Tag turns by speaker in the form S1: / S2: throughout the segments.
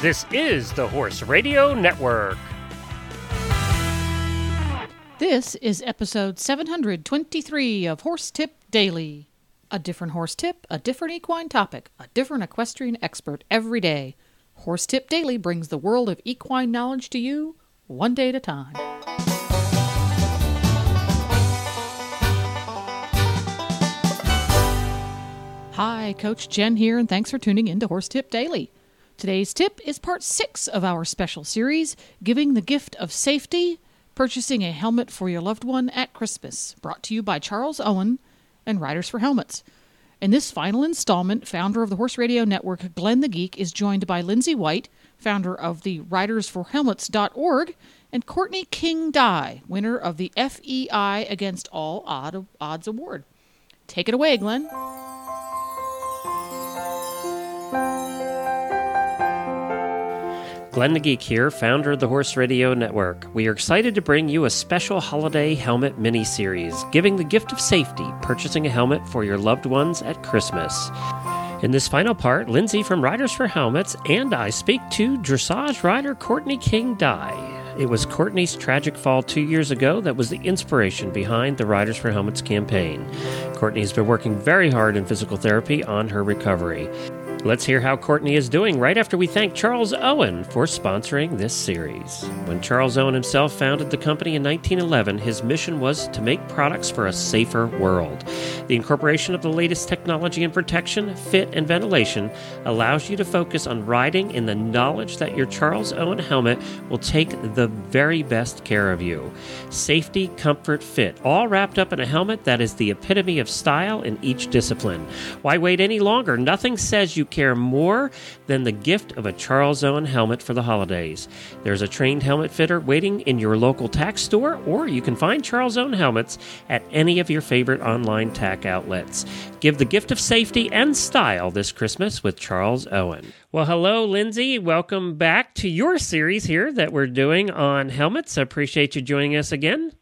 S1: This is the Horse Radio Network.
S2: This is episode 723 of Horse Tip Daily. A different horse tip, a different equine topic, a different equestrian expert every day. Horse Tip Daily brings the world of equine knowledge to you one day at a time. Hi, Coach Jen here, and thanks for tuning in to Horse Tip Daily. Today's tip is part six of our special series, Giving the Gift of Safety Purchasing a Helmet for Your Loved One at Christmas, brought to you by Charles Owen and Riders for Helmets. In this final installment, founder of the Horse Radio Network, Glenn the Geek, is joined by Lindsay White, founder of the RidersForHelmets.org, and Courtney King Dye, winner of the FEI Against All Odd Odds Award. Take it away, Glenn.
S1: Glenn the Geek here, founder of the Horse Radio Network. We are excited to bring you a special holiday helmet mini series, giving the gift of safety, purchasing a helmet for your loved ones at Christmas. In this final part, Lindsay from Riders for Helmets and I speak to dressage rider Courtney King Dye. It was Courtney's tragic fall two years ago that was the inspiration behind the Riders for Helmets campaign. Courtney has been working very hard in physical therapy on her recovery. Let's hear how Courtney is doing right after we thank Charles Owen for sponsoring this series. When Charles Owen himself founded the company in 1911, his mission was to make products for a safer world. The incorporation of the latest technology in protection, fit, and ventilation allows you to focus on riding in the knowledge that your Charles Owen helmet will take the very best care of you. Safety, comfort, fit, all wrapped up in a helmet that is the epitome of style in each discipline. Why wait any longer? Nothing says you care more than the gift of a Charles Owen helmet for the holidays. There's a trained helmet fitter waiting in your local tack store, or you can find Charles Owen helmets at any of your favorite online tack outlets. Give the gift of safety and style this Christmas with Charles Owen. Well, hello, Lindsay. Welcome back to your series here that we're doing on helmets. I appreciate you joining us again.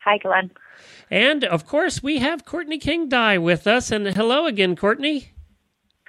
S3: Hi, Glenn.
S1: And of course, we have Courtney King Dye with us. And hello again, Courtney.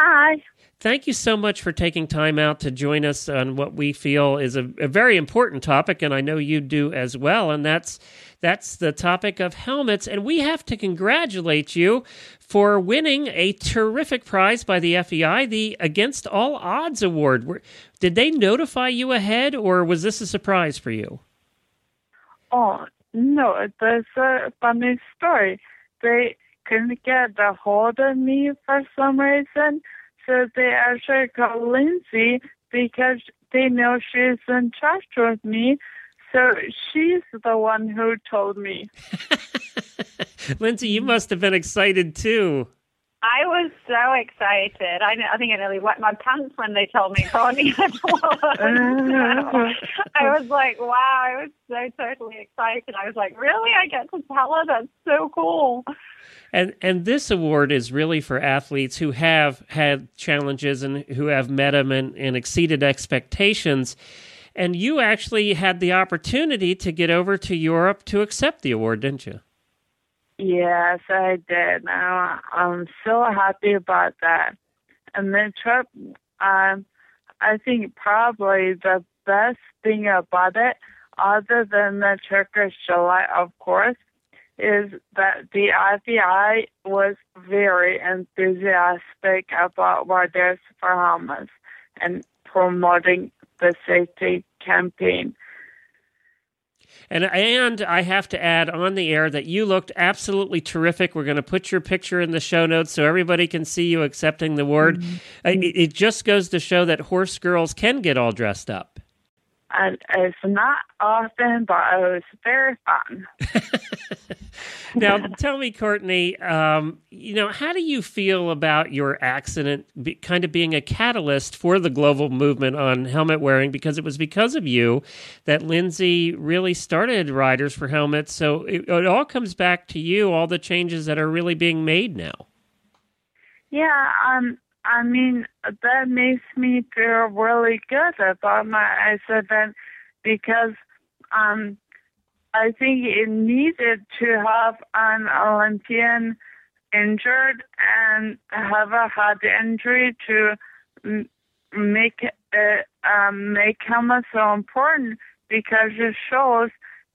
S3: Hi.
S1: Thank you so much for taking time out to join us on what we feel is a, a, very important topic, and I know you do as well. And that's that's the topic of helmets. And we have to congratulate you for winning a terrific prize by the FEI, the Against All Odds Award. Did they notify you ahead, or was this a surprise for you?
S3: Oh no, there's uh, a funny story. They couldn't get a hold of me for some reason. So they actually called Lindsay because they know she's in touch with me. So she's the one who told me.
S1: Lindsay, you must have been excited too.
S4: I was so excited. I, I think I nearly wet my pants when they told me Connie I was like, wow, I was so totally excited. I was like, really? I get to tell her? That's so cool.
S1: And and this award is really for athletes who have had challenges and who have met them and, and exceeded expectations. And you actually had the opportunity to get over to Europe to accept the award, didn't you?
S3: Yes, I did. Now I'm so happy about that. And the trip, um, I think probably the best thing about it, other than the Turkish delight, of course, is that the FEI was very enthusiastic about Riders for and promoting the safety campaign.
S1: And and I have to add on the air that you looked absolutely terrific. We're going to put your picture in the show notes so everybody can see you accepting the award. Mm-hmm. It, it just goes to show that horse girls can get all dressed up.
S3: And it's not often, but it was very fun.
S1: now, tell me, Courtney, um, you know, how do you feel about your accident be, kind of being a catalyst for the global movement on helmet wearing? Because it was because of you that Lindsay really started Riders for Helmets. So it, it all comes back to you, all the changes that are really being made now.
S3: Yeah, um, I mean, that makes me feel really good about my accident because um, I think it needed to have an Olympian injured and have a head injury to make it um, make helmets so important because it shows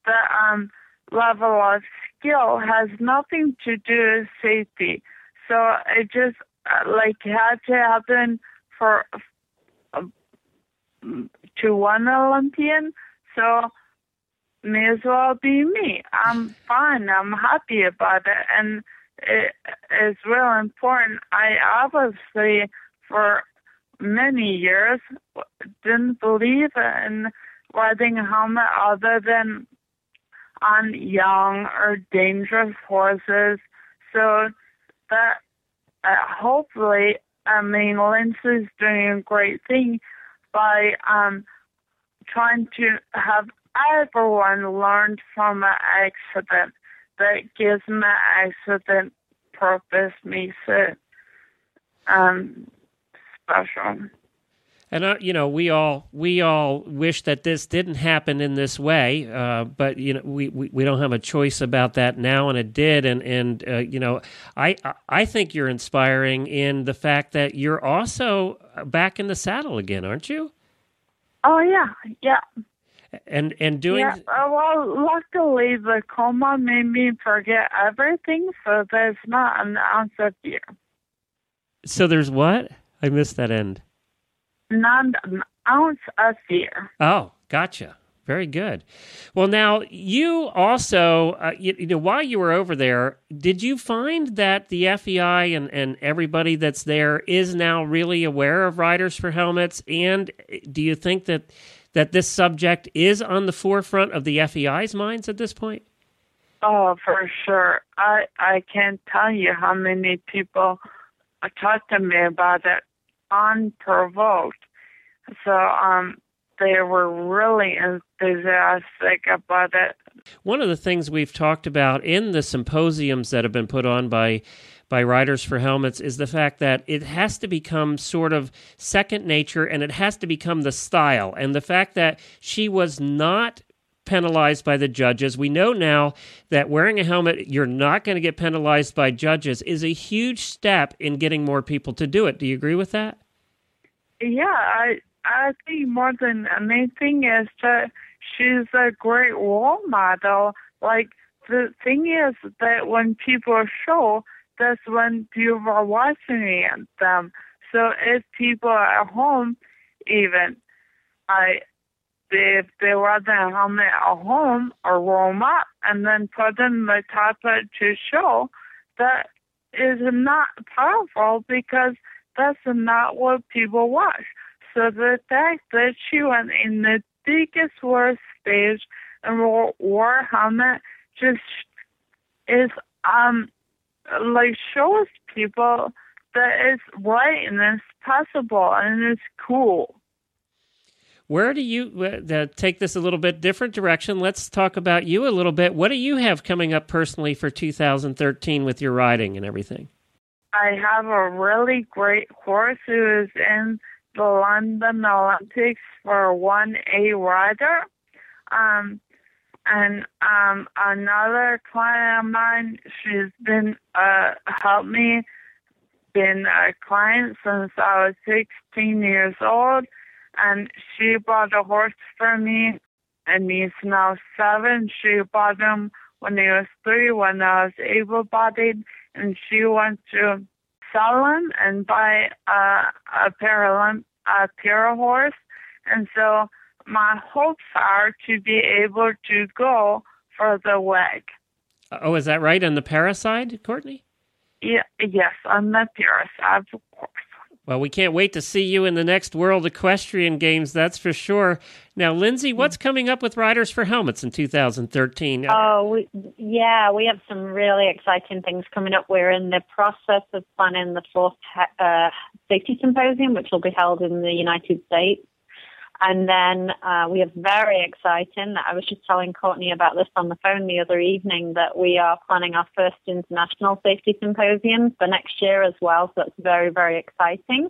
S3: that um, level of skill has nothing to do with safety. So it just like had to happen for uh, to one Olympian. So may as well be me. I'm fine. I'm happy about it, and it is real important. I obviously for many years didn't believe in riding a helmet other than on young or dangerous horses. So that uh, hopefully, I mean, Lindsay's doing a great thing by um, trying to have everyone learn from an accident that gives my accident purpose makes it um, special.
S1: And uh, you know, we all we all wish that this didn't happen in this way, uh, but you know, we, we, we don't have a choice about that now, and it did. And and uh, you know, I I think you're inspiring in the fact that you're also back in the saddle again, aren't you?
S3: Oh yeah, yeah.
S1: And and doing
S3: yeah. Uh, well, luckily the coma made me forget everything, so there's not an ounce of fear.
S1: So there's what? I missed that end
S3: not an ounce of fear.
S1: Oh, gotcha. Very good. Well, now you also, uh, you, you, know, while you were over there, did you find that the FEI and, and everybody that's there is now really aware of Riders for Helmets? And do you think that that this subject is on the forefront of the FEI's minds at this point?
S3: Oh, for sure. I I can't tell you how many people talk to me about it unprovoked. So um, they were really enthusiastic about it.
S1: One of the things we've talked about in the symposiums that have been put on by by Riders for Helmets is the fact that it has to become sort of second nature and it has to become the style. And the fact that she was not penalized by the judges. We know now that wearing a helmet, you're not going to get penalized by judges, is a huge step in getting more people to do it. Do you agree with that?
S3: Yeah, I I think more than anything is that she's a great role model. Like the thing is that when people show, that's when people are watching them. So if people are at home, even, I if they the helmet at home or warm up and then put in the top to show, that is not powerful because that's not what people watch. So the fact that she went in the biggest worst stage and wore, wore a helmet just is um like shows people that it's right and it's possible and it's cool.
S1: Where do you uh, take this a little bit different direction? Let's talk about you a little bit. What do you have coming up personally for 2013 with your riding and everything?
S3: I have a really great horse who is in the London Olympics for 1A rider. Um, and um, another client of mine, she's been uh, helped me, been a client since I was 16 years old, and she bought a horse for me, and he's now seven. She bought him when he was three, when I was able-bodied, and she went to sell him and buy uh, a Paralymp a Pura horse. And so my hopes are to be able to go for the WEG.
S1: Oh, is that right? On the para side, Courtney?
S3: Yeah, yes, on the para side, of course.
S1: Well, we can't wait to see you in the next World Equestrian Games, that's for sure. Now, Lindsay, what's coming up with Riders for Helmets in 2013?
S4: Oh, we, yeah, we have some really exciting things coming up. We're in the process of planning the fourth uh, safety symposium, which will be held in the United States. And then uh, we have very exciting. I was just telling Courtney about this on the phone the other evening that we are planning our first international safety symposium for next year as well. So that's very, very exciting.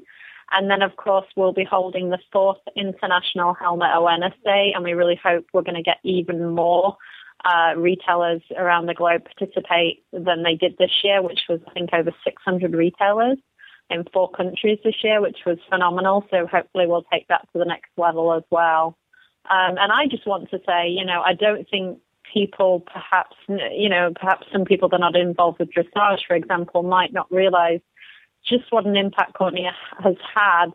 S4: And then, of course, we'll be holding the fourth International Helmet Awareness Day, and we really hope we're going to get even more uh, retailers around the globe participate than they did this year, which was, I think, over 600 retailers. In four countries this year, which was phenomenal. So hopefully we'll take that to the next level as well. Um, and I just want to say, you know, I don't think people perhaps, you know, perhaps some people that are not involved with dressage, for example, might not realize just what an impact Courtney has had.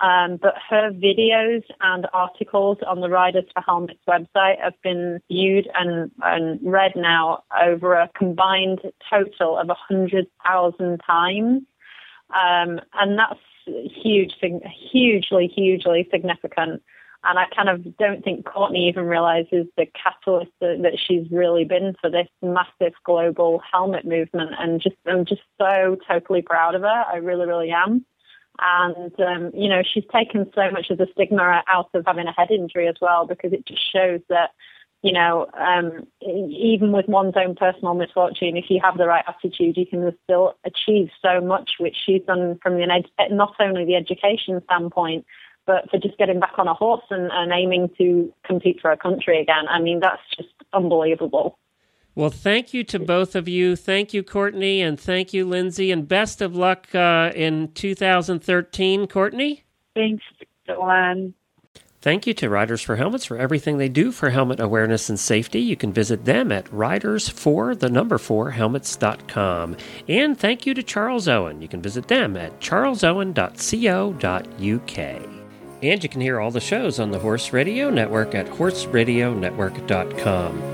S4: Um, but her videos and articles on the Riders for Helmets website have been viewed and, and read now over a combined total of 100,000 times. Um, and that's huge, hugely, hugely significant. And I kind of don't think Courtney even realizes the catalyst that, that she's really been for this massive global helmet movement. And just, I'm just so totally proud of her. I really, really am. And, um, you know, she's taken so much of the stigma out of having a head injury as well, because it just shows that, you know, um, even with one's own personal misfortune, if you have the right attitude, you can still achieve so much, which she's done from the ed- not only the education standpoint, but for just getting back on a horse and, and aiming to compete for a country again. I mean, that's just unbelievable.
S1: Well, thank you to both of you. Thank you, Courtney, and thank you, Lindsay, and best of luck uh, in 2013, Courtney.
S3: Thanks, Joanne.
S1: Thank you to Riders for Helmets for everything they do for helmet awareness and safety. You can visit them at riders4, the number 4, helmets.com. And thank you to Charles Owen. You can visit them at charlesowen.co.uk. And you can hear all the shows on the Horse Radio Network at horseradionetwork.com.